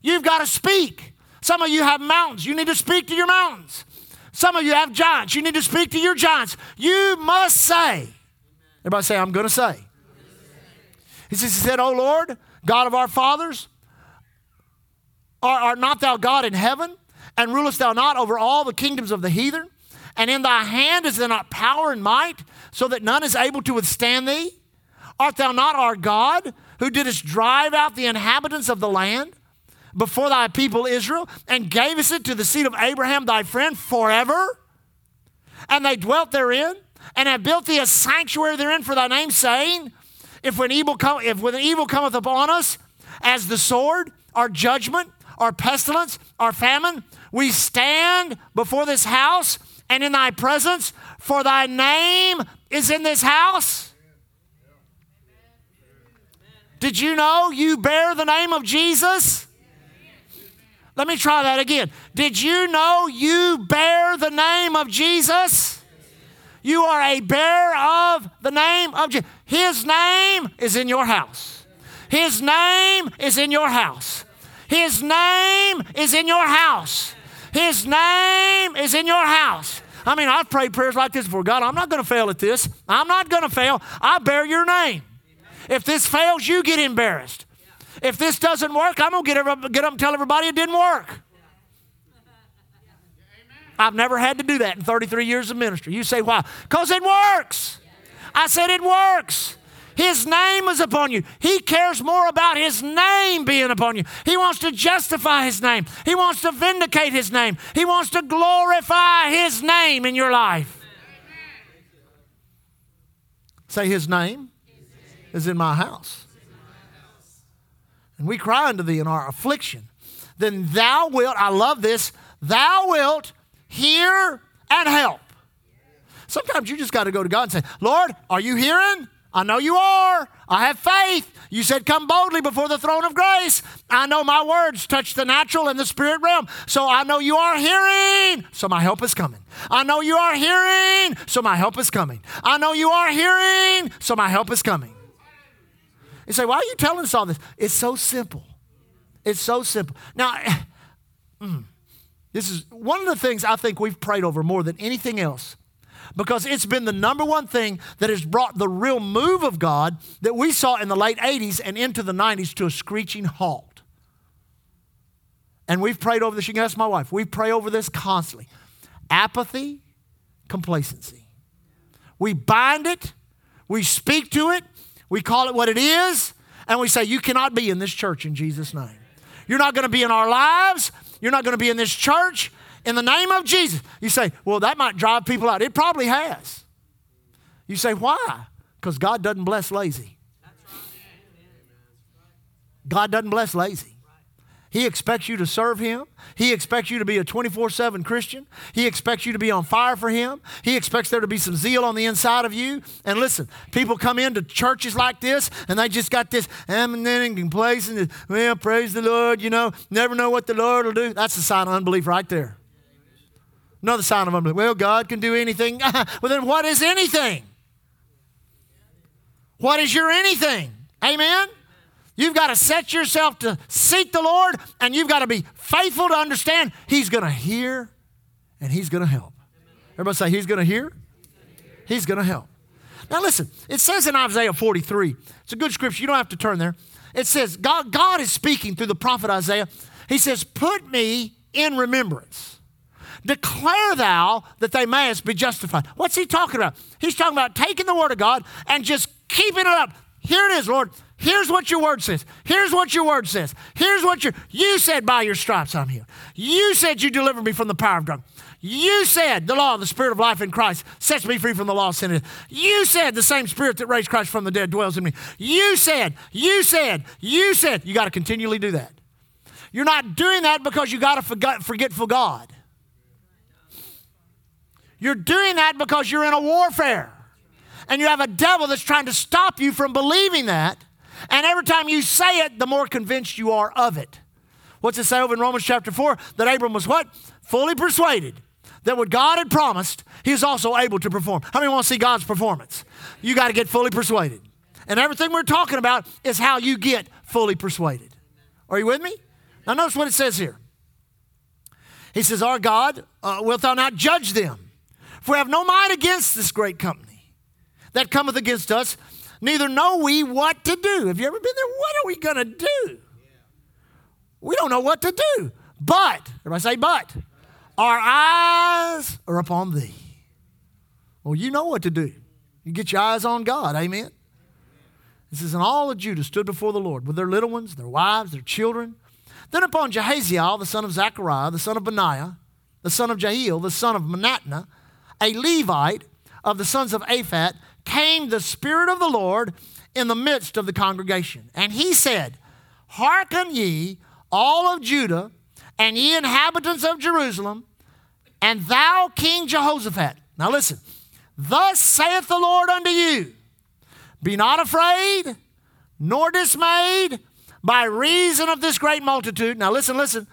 You've got to speak. Some of you have mountains. You need to speak to your mountains. Some of you have giants. You need to speak to your giants. You must say. Everybody say, I'm going to say. He says, He said, Oh Lord, God of our fathers, art, not thou God in heaven? And rulest thou not over all the kingdoms of the heathen? And in thy hand is there not power and might, so that none is able to withstand thee? Art thou not our God, who didst drive out the inhabitants of the land before thy people Israel, and gavest it to the seed of Abraham thy friend forever? And they dwelt therein, and have built thee a sanctuary therein for thy name, saying, If when evil come, if when evil cometh upon us, as the sword, our judgment, our pestilence, our famine, we stand before this house and in thy presence, for thy name is in this house. Did you know you bear the name of Jesus? Let me try that again. Did you know you bear the name of Jesus? You are a bearer of the name of Jesus. His name is in your house. His name is in your house. His name is in your house. His name is in your house. I mean, I've prayed prayers like this before. God, I'm not going to fail at this. I'm not going to fail. I bear your name. If this fails, you get embarrassed. If this doesn't work, I'm going to get, up, and tell everybody it didn't work. I've never had to do that in 33 years of ministry. You say, why? Because it works. I said it works. His name is upon you. He cares more about His name being upon you. He wants to justify His name, He wants to vindicate His name, He wants to glorify His name in your life. Say, His name is in my house. And we cry unto Thee in our affliction. Then Thou wilt, I love this, Thou wilt hear and help. Sometimes you just got to go to God and say, Lord, are you hearing? I know you are. I have faith. You said, Come boldly before the throne of grace. I know my words touch the natural and the spirit realm. So I know you are hearing. So my help is coming. I know you are hearing. So my help is coming. I know you are hearing. So my help is coming. You say, Why are you telling us all this? It's so simple. It's so simple. Now, mm, this is one of the things I think we've prayed over more than anything else because it's been the number one thing that has brought the real move of God that we saw in the late 80s and into the 90s to a screeching halt. And we've prayed over this. You can ask my wife. We pray over this constantly. Apathy, complacency. We bind it, we speak to it, we call it what it is, and we say, You cannot be in this church in Jesus' name. You're not going to be in our lives. You're not going to be in this church in the name of Jesus. You say, well, that might drive people out. It probably has. You say, why? Because God doesn't bless lazy. God doesn't bless lazy. He expects you to serve Him. He expects you to be a 24 7 Christian. He expects you to be on fire for Him. He expects there to be some zeal on the inside of you. And listen, people come into churches like this and they just got this eminent and complacent, well, praise the Lord, you know, never know what the Lord will do. That's a sign of unbelief right there. Another sign of unbelief. Well, God can do anything. *laughs* Uh-huh. well, then what is anything? What is your anything? Amen? You've got to set yourself to seek the Lord, and you've got to be faithful to understand He's going to hear and He's going to help. Everybody say, He's going to hear, He's going to help. Now, listen, it says in Isaiah 43, it's a good scripture, you don't have to turn there. It says, God, God is speaking through the prophet Isaiah. He says, Put me in remembrance Declare thou that they mayest be justified. What's he talking about? He's talking about taking the word of God and just keeping it up. Here it is, Lord. Here's what your word says. Here's what your word says. Here's what your you said by your stripes I'm healed. You said you delivered me from the power of darkness. You said the law of the Spirit of life in Christ sets me free from the law of sin. You said the same Spirit that raised Christ from the dead dwells in me. You said, you said, you said. You got to continually do that. You're not doing that because you got a forgetful God. You're doing that because you're in a warfare. And you have a devil that's trying to stop you from believing that. And every time you say it, the more convinced you are of it. What's it say over in Romans chapter 4? That Abram was what? Fully persuaded that what God had promised, he is also able to perform. How many want to see God's performance? You got to get fully persuaded. And everything we're talking about is how you get fully persuaded. Are you with me? Now, notice what it says here. He says, Our God, uh, wilt thou not judge them? For we have no mind against this great company that cometh against us, neither know we what to do. Have you ever been there? What are we going to do? We don't know what to do. But, everybody say, but, our eyes are upon thee. Well, you know what to do. You get your eyes on God. Amen. This is, and all of Judah stood before the Lord with their little ones, their wives, their children. Then upon Jahaziel, the son of Zechariah, the son of Benaiah, the son of Jahiel, the son of Mattaniah, a Levite of the sons of Aphat, came the Spirit of the Lord in the midst of the congregation. And he said, Hearken ye, all of Judah, and ye inhabitants of Jerusalem, and thou, King Jehoshaphat. Now listen, thus saith the Lord unto you Be not afraid, nor dismayed by reason of this great multitude. Now listen, listen.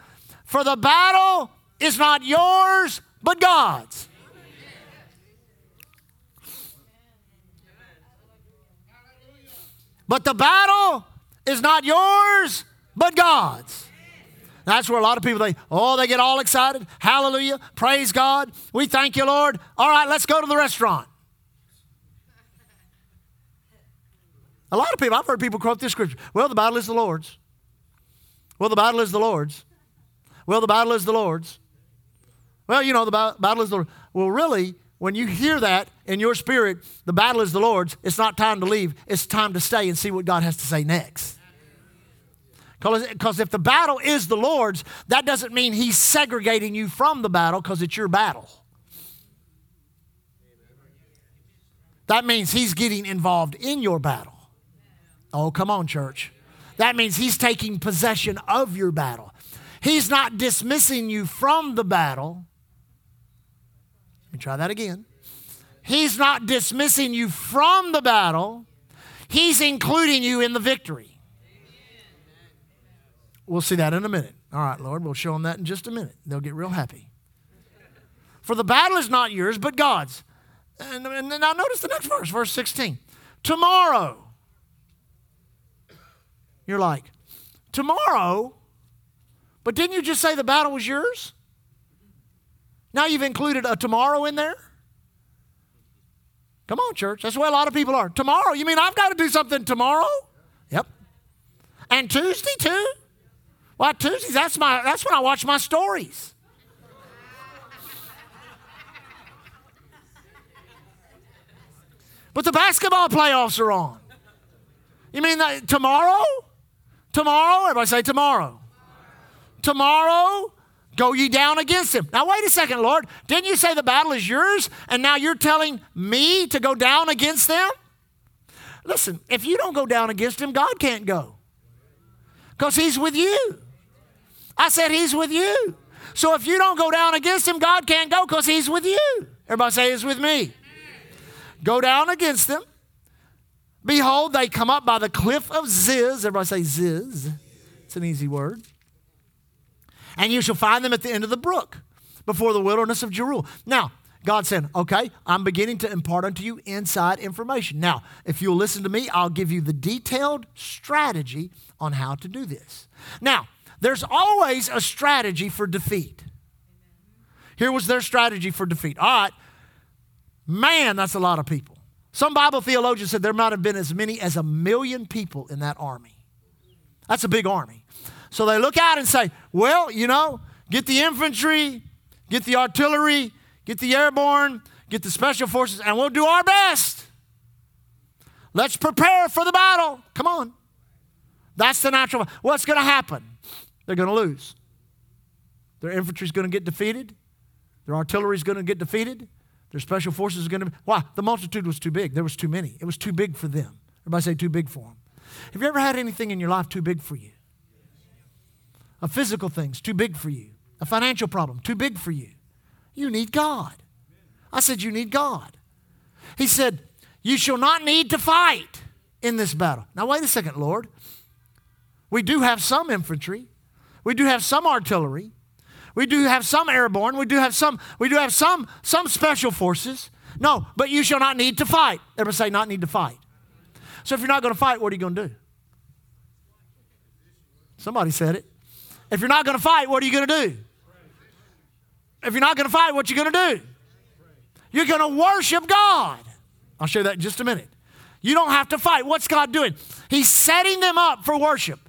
For the battle is not yours, but God's. But the battle is not yours, but God's. That's where a lot of people they oh they get all excited. Hallelujah. Praise God. We thank you, Lord. All right, let's go to the restaurant. A lot of people, I've heard people quote this scripture. Well, the battle is the Lord's. Well, the battle is the Lord's. Well, the battle is the Lord's. Well, you know, the battle is the. Well, really, when you hear that in your spirit, the battle is the Lord's, it's not time to leave. It's time to stay and see what God has to say next. Because if the battle is the Lord's, that doesn't mean He's segregating you from the battle because it's your battle. That means He's getting involved in your battle. Oh, come on, church. That means He's taking possession of your battle. He's not dismissing you from the battle. Let me try that again. He's not dismissing you from the battle, He's including you in the victory. We'll see that in a minute. All right, Lord, we'll show them that in just a minute. They'll get real happy. For the battle is not yours, but God's. And, and now notice the next verse, verse 16. Tomorrow. You're like, tomorrow? But didn't you just say the battle was yours? Now you've included a tomorrow in there? Come on, church. That's where a lot of people are. Tomorrow? You mean I've got to do something tomorrow? Yep. And Tuesday too? Why Tuesdays, that's, my, that's when I watch my stories. But the basketball playoffs are on. You mean that tomorrow? Tomorrow? Everybody say tomorrow. Tomorrow, go ye down against him. Now, wait a second, Lord. Didn't you say the battle is yours and now you're telling me to go down against them? Listen, if you don't go down against him, God can't go because he's with you. I said, He's with you. So if you don't go down against him, God can't go because he's with you. Everybody say, He's with me. Go down against them. Behold, they come up by the cliff of Ziz. Everybody say Ziz. It's an easy word. And you shall find them at the end of the brook before the wilderness of Jeruel. Now, God said, Okay, I'm beginning to impart unto you inside information. Now, if you'll listen to me, I'll give you the detailed strategy on how to do this. Now, there's always a strategy for defeat. Here was their strategy for defeat. All right, man, that's a lot of people. Some Bible theologians said there might have been as many as a million people in that army. That's a big army. So they look out and say, well, you know, get the infantry, get the artillery, get the airborne, get the special forces, and we'll do our best. Let's prepare for the battle. Come on. That's the natural. What's going to happen? they're going to lose. Their infantry's going to get defeated. Their artillery's going to get defeated. Their special forces is going to. be. Why? The multitude was too big. There was too many. It was too big for them. Everybody say too big for them. Have you ever had anything in your life too big for you? A physical thing's too big for you. A financial problem too big for you. You need God. I said, You need God. He said, You shall not need to fight in this battle. Now, wait a second, Lord. We do have some infantry. We do have some artillery. We do have some airborne. We do have some, we do have some, some special forces. No, but you shall not need to fight. Everybody say, not need to fight. So if you're not going to fight, what are you going to do? Somebody said it. If you're not going to fight, what are you going to do? If you're not going to fight, what you going to do? You're going to worship God. I'll show you that in just a minute. You don't have to fight. What's God doing? He's setting them up for worship.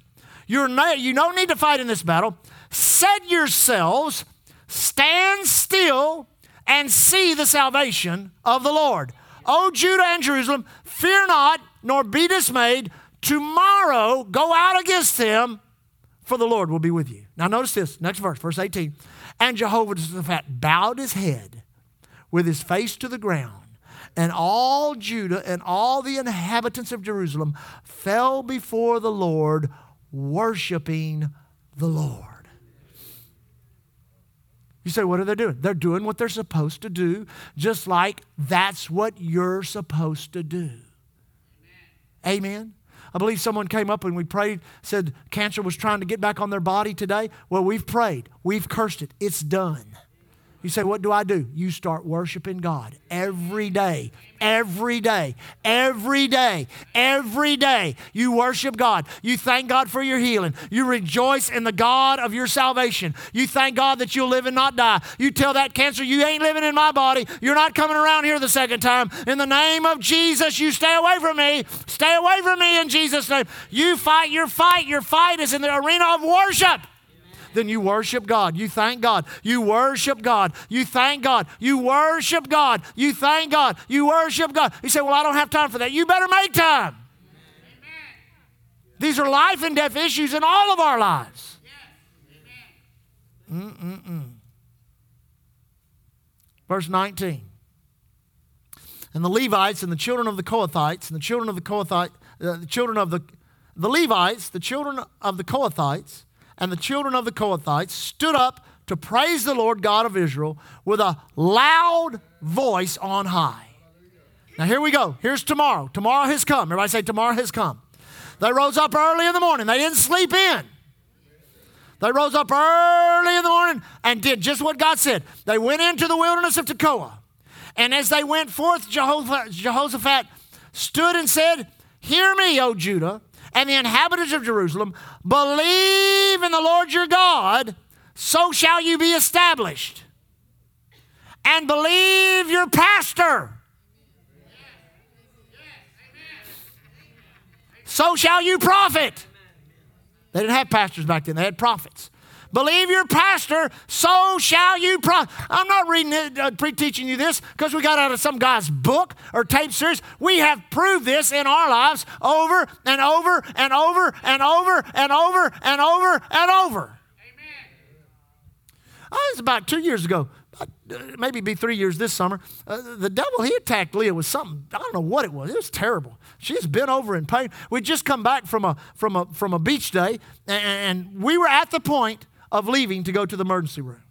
You're not, you don't need to fight in this battle. Set yourselves, stand still, and see the salvation of the Lord. O Judah and Jerusalem, fear not, nor be dismayed. Tomorrow go out against them, for the Lord will be with you. Now, notice this next verse, verse 18. And Jehovah Jehoshaphat bowed his head with his face to the ground and all Judah and all the inhabitants of Jerusalem fell before the Lord, worshiping the Lord. You say, what are they doing? They're doing what they're supposed to do, just like that's what you're supposed to do. Amen. Amen. I believe someone came up and we prayed, said cancer was trying to get back on their body today. Well, we've prayed, we've cursed it, it's done. You say, What do I do? You start worshiping God every day, every day, every day, every day. You worship God. You thank God for your healing. You rejoice in the God of your salvation. You thank God that you'll live and not die. You tell that cancer, You ain't living in my body. You're not coming around here the second time. In the name of Jesus, you stay away from me. Stay away from me in Jesus' name. You fight your fight. Your fight is in the arena of worship then you worship God. You thank God. You worship God. You thank God. You worship God. You thank God. You worship God. You say, Well, I don't have time for that. You better make time. These are life and death issues in all of our lives. Mm-mm-mm. Verse 19. And the Levites and the children of the Kohathites and the children of the Kohathite, uh, the children of the the Levites, the children of the Kohathites, and the children of the Kohathites stood up to praise the Lord God of Israel with a loud voice on high. Now, here we go. Here's tomorrow. Tomorrow has come. Everybody say, Tomorrow has come. They rose up early in the morning. They didn't sleep in. They rose up early in the morning and did just what God said. They went into the wilderness of Tekoa. And as they went forth, Jehoshaphat stood and said, Hear me, O Judah, and the inhabitants of Jerusalem, believe in the Lord your God, so shall you be established. And believe your pastor. So shall you profit. They didn't have pastors back then, they had prophets. Believe your pastor, so shall you prosper. I'm not reading it, uh, pre-teaching you this because we got out of some guy's book or tape series. We have proved this in our lives over and over and over and over and over and over and over. Amen. Oh, it was about two years ago uh, maybe be three years this summer. Uh, the devil, he attacked Leah with something. I don't know what it was. It was terrible. She's been over in pain. We'd just come back from a, from a, from a beach day, and, and we were at the point of leaving to go to the emergency room.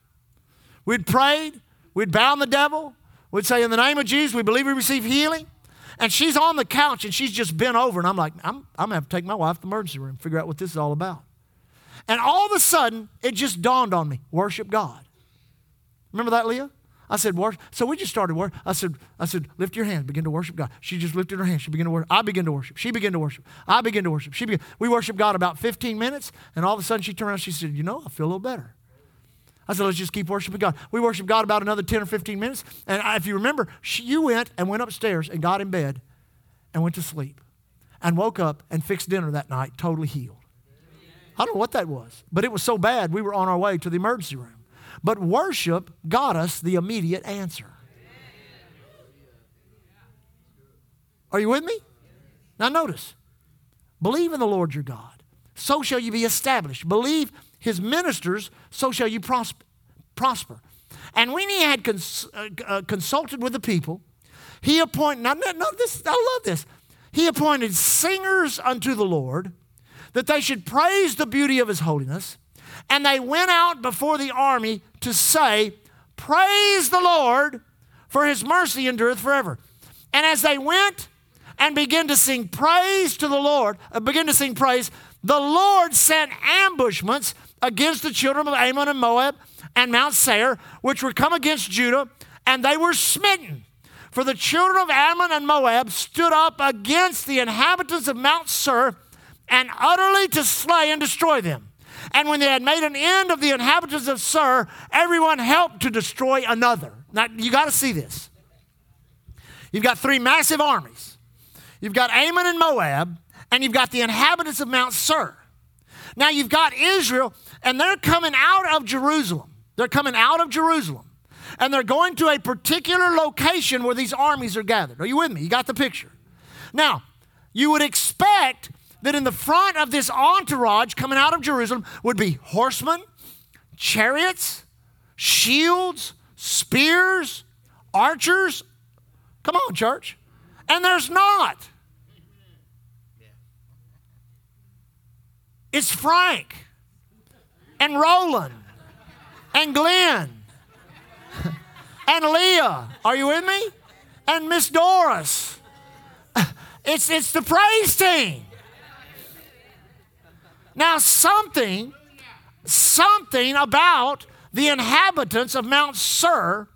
We'd prayed, we'd bound the devil, we'd say, In the name of Jesus, we believe we receive healing. And she's on the couch and she's just bent over, and I'm like, I'm, I'm gonna have to take my wife to the emergency room, figure out what this is all about. And all of a sudden, it just dawned on me worship God. Remember that, Leah? I said, worship. So we just started worship. I said, I said, lift your hands, begin to worship God. She just lifted her hands. She began to worship. I began to worship. She began to worship. I began to worship. She began. We worshiped God about 15 minutes, and all of a sudden she turned around. She said, you know, I feel a little better. I said, let's just keep worshiping God. We worshiped God about another 10 or 15 minutes. And if you remember, she, you went and went upstairs and got in bed and went to sleep and woke up and fixed dinner that night, totally healed. I don't know what that was, but it was so bad we were on our way to the emergency room. But worship got us the immediate answer. Are you with me? Now, notice believe in the Lord your God, so shall you be established. Believe his ministers, so shall you prosper. And when he had cons- uh, uh, consulted with the people, he appointed, now, no, this, I love this. He appointed singers unto the Lord that they should praise the beauty of his holiness. And they went out before the army to say, Praise the Lord, for his mercy endureth forever. And as they went and began to sing praise to the Lord, uh, begin to sing praise, the Lord sent ambushments against the children of Ammon and Moab and Mount Seir, which were come against Judah, and they were smitten. For the children of Ammon and Moab stood up against the inhabitants of Mount Seir and utterly to slay and destroy them. And when they had made an end of the inhabitants of Seir, everyone helped to destroy another. Now, you got to see this. You've got three massive armies. You've got Ammon and Moab, and you've got the inhabitants of Mount Seir. Now, you've got Israel, and they're coming out of Jerusalem. They're coming out of Jerusalem, and they're going to a particular location where these armies are gathered. Are you with me? You got the picture. Now, you would expect that in the front of this entourage coming out of Jerusalem would be horsemen, chariots, shields, spears, archers. Come on, church. And there's not. It's Frank and Roland and Glenn *laughs* and Leah. Are you with me? And Miss Doris. *laughs* It's, it's the praise team. Now, something, something about the inhabitants of Mount Seir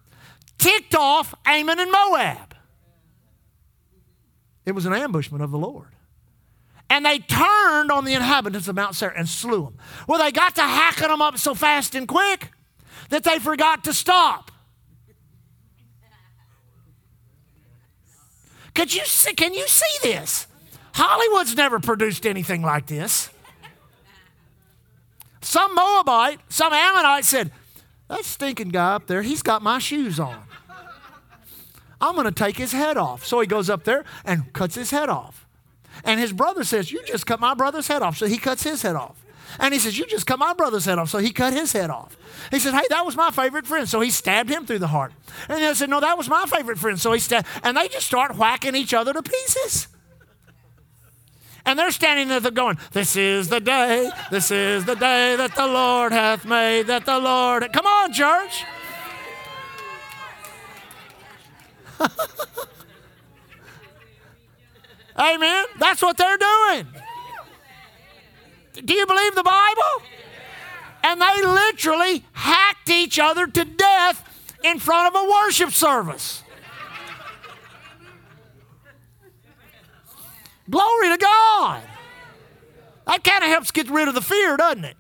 ticked off Ammon and Moab. It was an ambushment of the Lord. And they turned on the inhabitants of Mount Seir and slew them. Well, they got to hacking them up so fast and quick that they forgot to stop. Could you see, can you see this? Hollywood's never produced anything like this. Some Moabite, some Ammonite said, That stinking guy up there, he's got my shoes on. I'm going to take his head off. So he goes up there and cuts his head off. And his brother says, You just cut my brother's head off. So he cuts his head off. And he says, You just cut my brother's head off. So he cut his head off. He said, Hey, that was my favorite friend. So he stabbed him through the heart. And they said, No, that was my favorite friend. So he stabbed. And they just start whacking each other to pieces. And they're standing there they're going, This is the day, this is the day that the Lord hath made, that the Lord. Come on, church. *laughs* Amen. That's what they're doing. Do you believe the Bible? And they literally hacked each other to death in front of a worship service. Glory to God. That kind of helps get rid of the fear, doesn't it?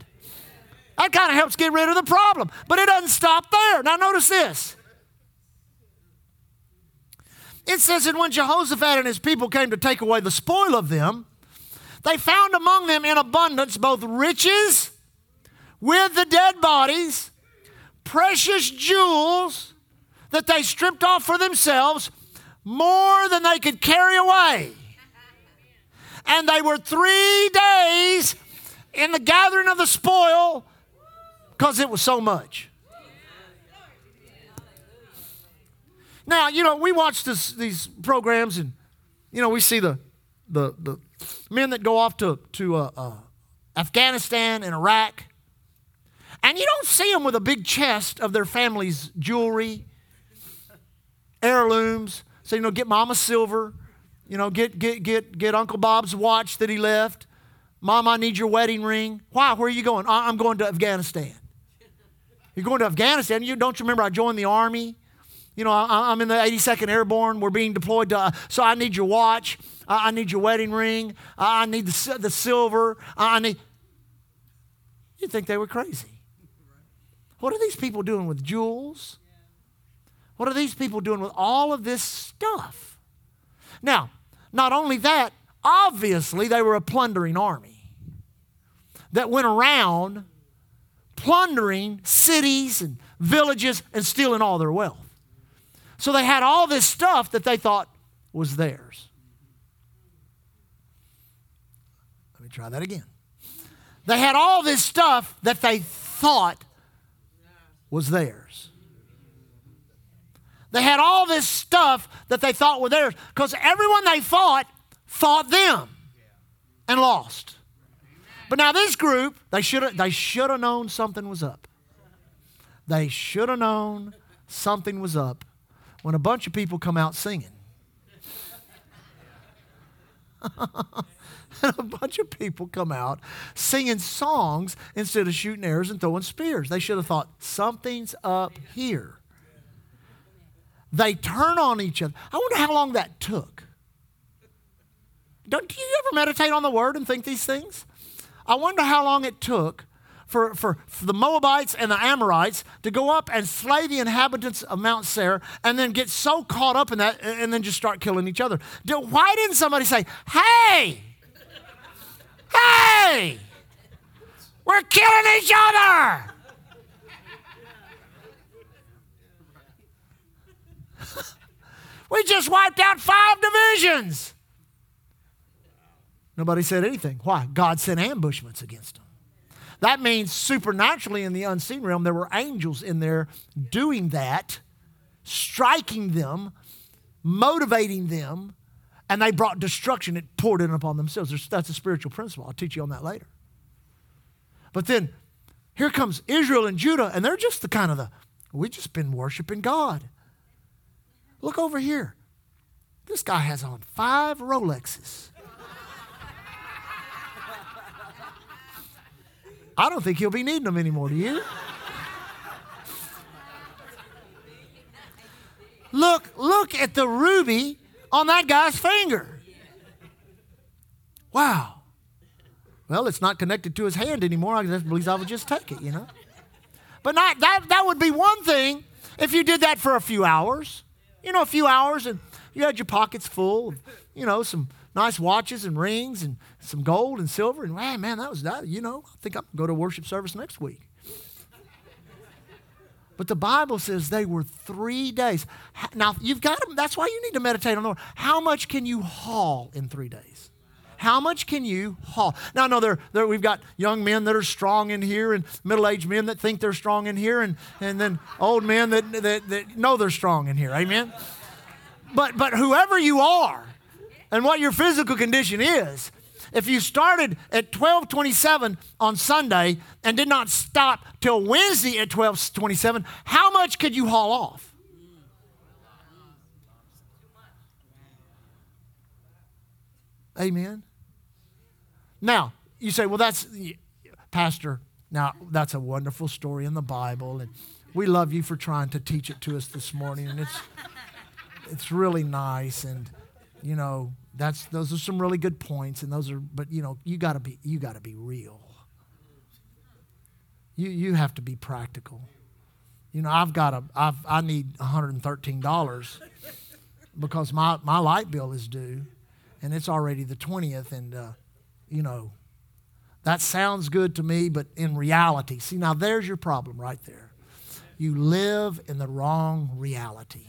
That kind of helps get rid of the problem. But it doesn't stop there. Now, notice this. It says that when Jehoshaphat and his people came to take away the spoil of them, they found among them in abundance both riches with the dead bodies, precious jewels that they stripped off for themselves, more than they could carry away. And they were three days in the gathering of the spoil because it was so much. Now, you know, we watch this, these programs and, you know, we see the, the, the men that go off to, to uh, uh, Afghanistan and Iraq. And you don't see them with a big chest of their family's jewelry, heirlooms. So, you know, get mama silver, you know, get, get, get, get Uncle Bob's watch that he left. Mom, I need your wedding ring. Why? Where are you going? I'm going to Afghanistan. You're going to Afghanistan? You don't you remember I joined the army? You know, I, am in the 82nd Airborne. We're being deployed to, uh, so I need your watch. I, I need your wedding ring. I, I need the, the silver. I, I need. You'd think they were crazy. What are these people doing with jewels? What are these people doing with all of this stuff? Now, not only that, obviously they were a plundering army that went around plundering cities and villages and stealing all their wealth. So they had all this stuff that they thought was theirs. Let me try that again. They had all this stuff that they thought was theirs. They had all this stuff that they thought were theirs because everyone they fought fought them and lost. But now this group, they should have they should have known something was up. They should have known something was up when a bunch of people come out singing. and *laughs* a bunch of people come out singing songs instead of shooting arrows and throwing spears. They should have thought, something's up here. They turn on each other. I wonder how long that took. don't you ever meditate on the word and think these things? I wonder how long it took for, for, for, the Moabites and the Amorites to go up and slay the inhabitants of Mount Seir and then get so caught up in that and then just start killing each other. Why didn't somebody say, hey, hey, we're killing each other? We just wiped out five divisions. Nobody said anything. Why? God sent ambushments against them. That means supernaturally in the unseen realm, there were angels in there doing that, striking them, motivating them, and they brought destruction. It poured in upon themselves. That's a spiritual principle. I'll teach you on that later. But then here comes Israel and Judah, and they're just the kind of the, we've just been worshiping God. Look over here. This guy has on five Rolexes. I don't think he'll be needing them anymore, do you? look, look at the ruby on that guy's finger. Wow. Well, it's not connected to his hand anymore. I believe I would just take it, you know. But not that that would be one thing if you did that for a few hours. You know, a few hours and you had your pockets full of, you know, some nice watches and rings and some gold and silver. And man, man, that was that. You know, I think I'm going to go to worship service next week. But the Bible says they were three days. Now, you've got to, that's why you need to meditate on the Lord. How much can you haul in three days? How much can you haul? Now, I know there, there, we've got young men that are strong in here and middle aged men that think they're strong in here and, and then old men that, that, that know they're strong in here. Amen? But, but whoever you are, and what your physical condition is. If you started at 1227 on Sunday and did not stop till Wednesday at 1227, how much could you haul off? Amen. Now, you say, well, that's, Pastor, now that's a wonderful story in the Bible, and we love you for trying to teach it to us this morning, and it's, it's really nice, and, you know, that's those are some really good points, and those are. But you know, you got to be you got to be real. You you have to be practical. You know, I've got a I've I need one hundred and thirteen dollars because my my light bill is due, and it's already the twentieth, and uh, you know, that sounds good to me, but in reality, see now there's your problem right there. You live in the wrong reality.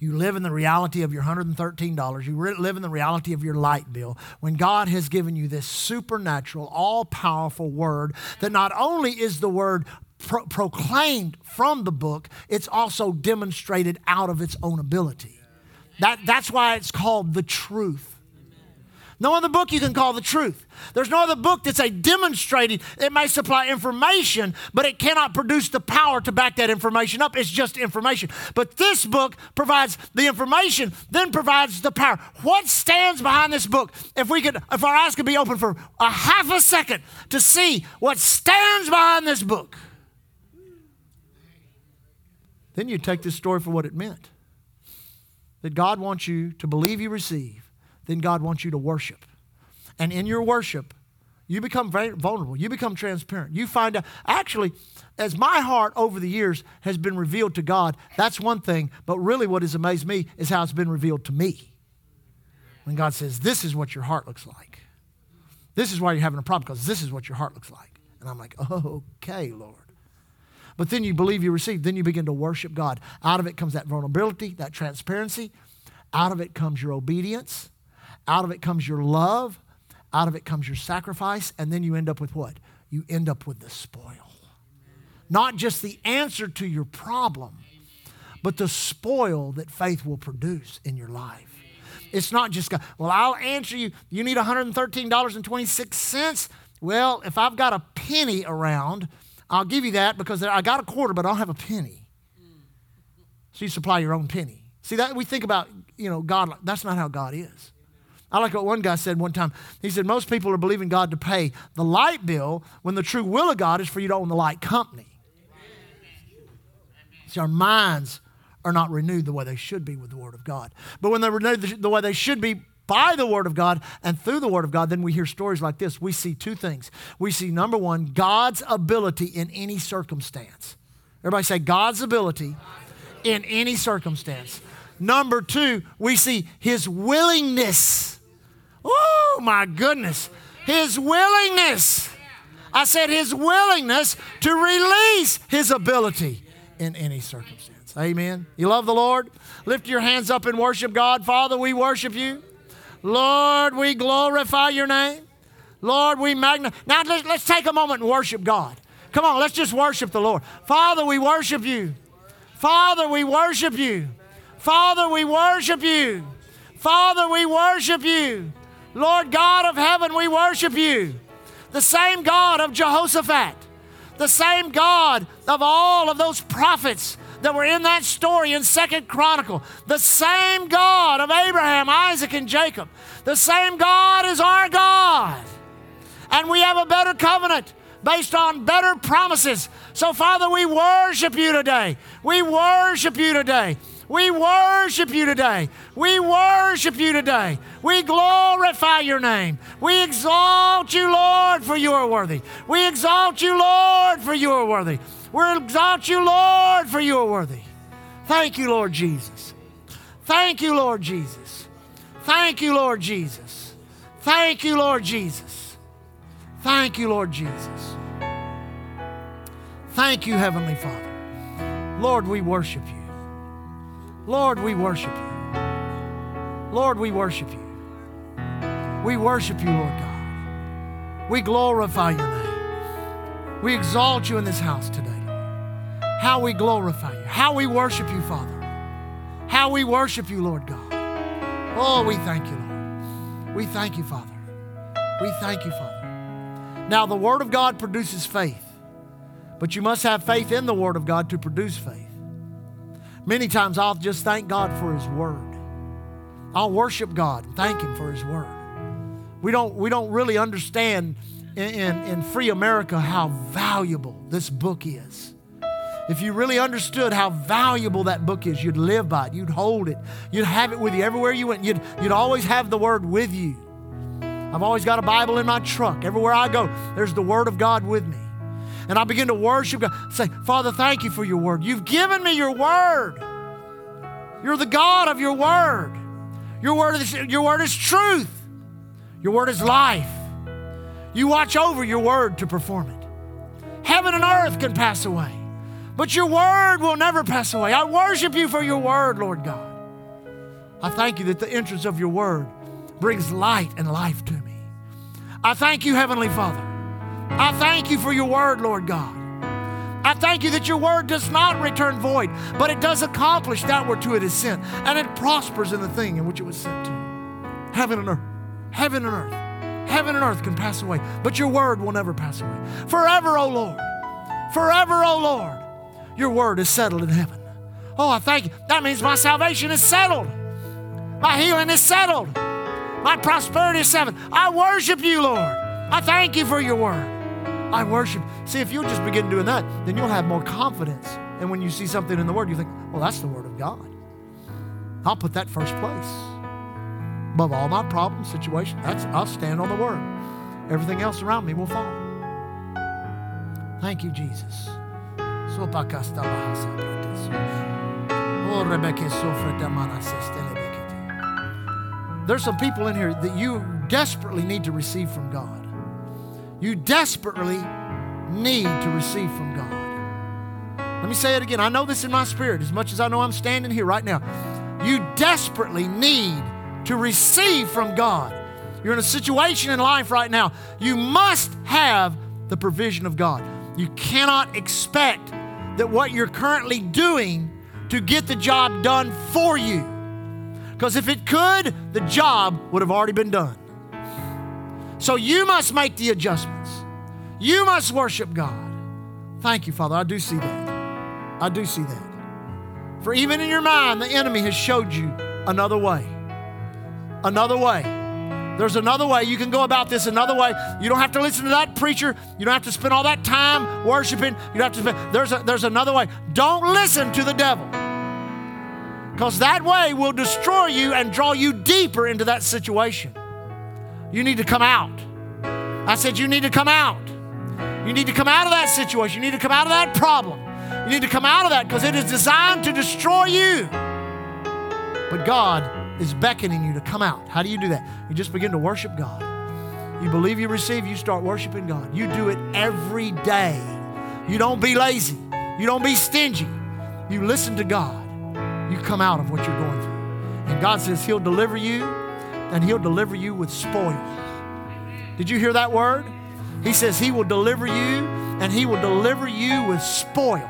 You live in the reality of your $113. You live in the reality of your light bill when God has given you this supernatural, all powerful word that not only is the word pro- proclaimed from the book, it's also demonstrated out of its own ability. That, that's why it's called the truth. No other book you can call the truth. There's no other book that's a demonstrating. It may supply information, but it cannot produce the power to back that information up. It's just information. But this book provides the information, then provides the power. What stands behind this book? If we could, if our eyes could be open for a half a second to see what stands behind this book, then you take this story for what it meant. That God wants you to believe you receive then God wants you to worship. And in your worship, you become very vulnerable. You become transparent. You find out, actually, as my heart over the years has been revealed to God, that's one thing. But really, what has amazed me is how it's been revealed to me. When God says, This is what your heart looks like. This is why you're having a problem, because this is what your heart looks like. And I'm like, Okay, Lord. But then you believe you receive, then you begin to worship God. Out of it comes that vulnerability, that transparency. Out of it comes your obedience. Out of it comes your love. Out of it comes your sacrifice. And then you end up with what? You end up with the spoil. Not just the answer to your problem, but the spoil that faith will produce in your life. It's not just, God, well, I'll answer you. You need $113.26. Well, if I've got a penny around, I'll give you that because I got a quarter, but I don't have a penny. So you supply your own penny. See that we think about, you know, God, that's not how God is. I like what one guy said one time. He said, Most people are believing God to pay the light bill when the true will of God is for you to own the light company. See, our minds are not renewed the way they should be with the Word of God. But when they're renewed the way they should be by the Word of God and through the Word of God, then we hear stories like this. We see two things. We see, number one, God's ability in any circumstance. Everybody say, God's ability in any circumstance. Number two, we see His willingness. Oh, my goodness. His willingness. I said, His willingness to release His ability in any circumstance. Amen. You love the Lord? Lift your hands up and worship God. Father, we worship you. Lord, we glorify your name. Lord, we magnify. Now let's, let's take a moment and worship God. Come on, let's just worship the Lord. Father, we worship you. Father, we worship you. Father, we worship you. Father, we worship you. Lord God of heaven, we worship you. The same God of Jehoshaphat, the same God of all of those prophets that were in that story in Second Chronicle. The same God of Abraham, Isaac, and Jacob. The same God is our God. And we have a better covenant based on better promises. So, Father, we worship you today. We worship you today. We worship you today. We worship you today. We glorify your name. We exalt you, Lord, for you are worthy. We exalt you, Lord, for you are worthy. We exalt you, Lord, for you are worthy. Thank you, Lord Jesus. Thank you, Lord Jesus. Thank you, Lord Jesus. Thank you, Lord Jesus. Thank you, Lord Jesus. Thank you, Heavenly Father. Lord, we worship you. Lord, we worship you. Lord, we worship you. We worship you, Lord God. We glorify your name. We exalt you in this house today. How we glorify you. How we worship you, Father. How we worship you, Lord God. Oh, we thank you, Lord. We thank you, Father. We thank you, Father. Now, the Word of God produces faith, but you must have faith in the Word of God to produce faith. Many times I'll just thank God for His Word. I'll worship God and thank Him for His Word. We don't, we don't really understand in, in, in free America how valuable this book is. If you really understood how valuable that book is, you'd live by it, you'd hold it, you'd have it with you everywhere you went, you'd, you'd always have the Word with you. I've always got a Bible in my truck. Everywhere I go, there's the Word of God with me and I begin to worship God. Say, Father, thank you for your word. You've given me your word. You're the God of your word. Your word is, your word is truth. Your word is life. You watch over your word to perform it. Heaven and earth can pass away, but your word will never pass away. I worship you for your word, Lord God. I thank you that the entrance of your word brings light and life to me. I thank you, Heavenly Father I thank you for your word, Lord God. I thank you that your word does not return void, but it does accomplish that whereto it is sent, and it prospers in the thing in which it was sent to. Heaven and earth, heaven and earth, heaven and earth can pass away, but your word will never pass away. Forever, O oh Lord, forever, O oh Lord, your word is settled in heaven. Oh, I thank you. That means my salvation is settled, my healing is settled, my prosperity is settled. I worship you, Lord. I thank you for your word. I worship. See, if you'll just begin doing that, then you'll have more confidence. And when you see something in the Word, you think, well, that's the Word of God. I'll put that first place. Above all my problems, situations, that's, I'll stand on the Word. Everything else around me will fall. Thank you, Jesus. There's some people in here that you desperately need to receive from God. You desperately need to receive from God. Let me say it again. I know this in my spirit as much as I know I'm standing here right now. You desperately need to receive from God. You're in a situation in life right now. You must have the provision of God. You cannot expect that what you're currently doing to get the job done for you. Because if it could, the job would have already been done. So you must make the adjustments. You must worship God. Thank you, Father. I do see that. I do see that. For even in your mind, the enemy has showed you another way. Another way. There's another way. You can go about this another way. You don't have to listen to that preacher. You don't have to spend all that time worshiping. You don't have to spend, there's, a, there's another way. Don't listen to the devil. Because that way will destroy you and draw you deeper into that situation. You need to come out. I said, You need to come out. You need to come out of that situation. You need to come out of that problem. You need to come out of that because it is designed to destroy you. But God is beckoning you to come out. How do you do that? You just begin to worship God. You believe you receive, you start worshiping God. You do it every day. You don't be lazy. You don't be stingy. You listen to God. You come out of what you're going through. And God says He'll deliver you, and He'll deliver you with spoil. Did you hear that word? He says He will deliver you, and He will deliver you with spoil.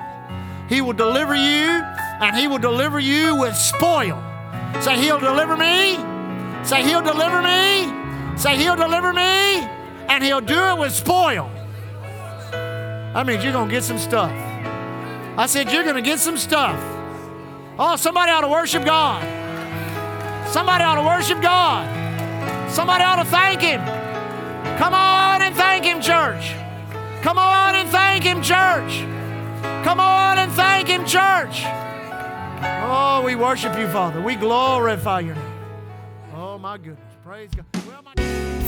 He will deliver you, and He will deliver you with spoil. Say, He'll deliver me. Say, He'll deliver me. Say, He'll deliver me, and He'll do it with spoil. That means you're going to get some stuff. I said, You're going to get some stuff. Oh, somebody ought to worship God. Somebody ought to worship God. Somebody ought to thank Him. Come on and thank Him, church. Come on and thank Him, church. Come on and thank Him, church. Oh, we worship you, Father. We glorify your name. Oh, my goodness. Praise God. Well, my-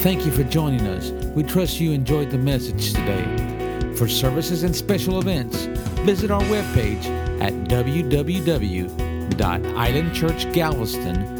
Thank you for joining us. We trust you enjoyed the message today. For services and special events, visit our webpage at www.islandchurchgalveston.com.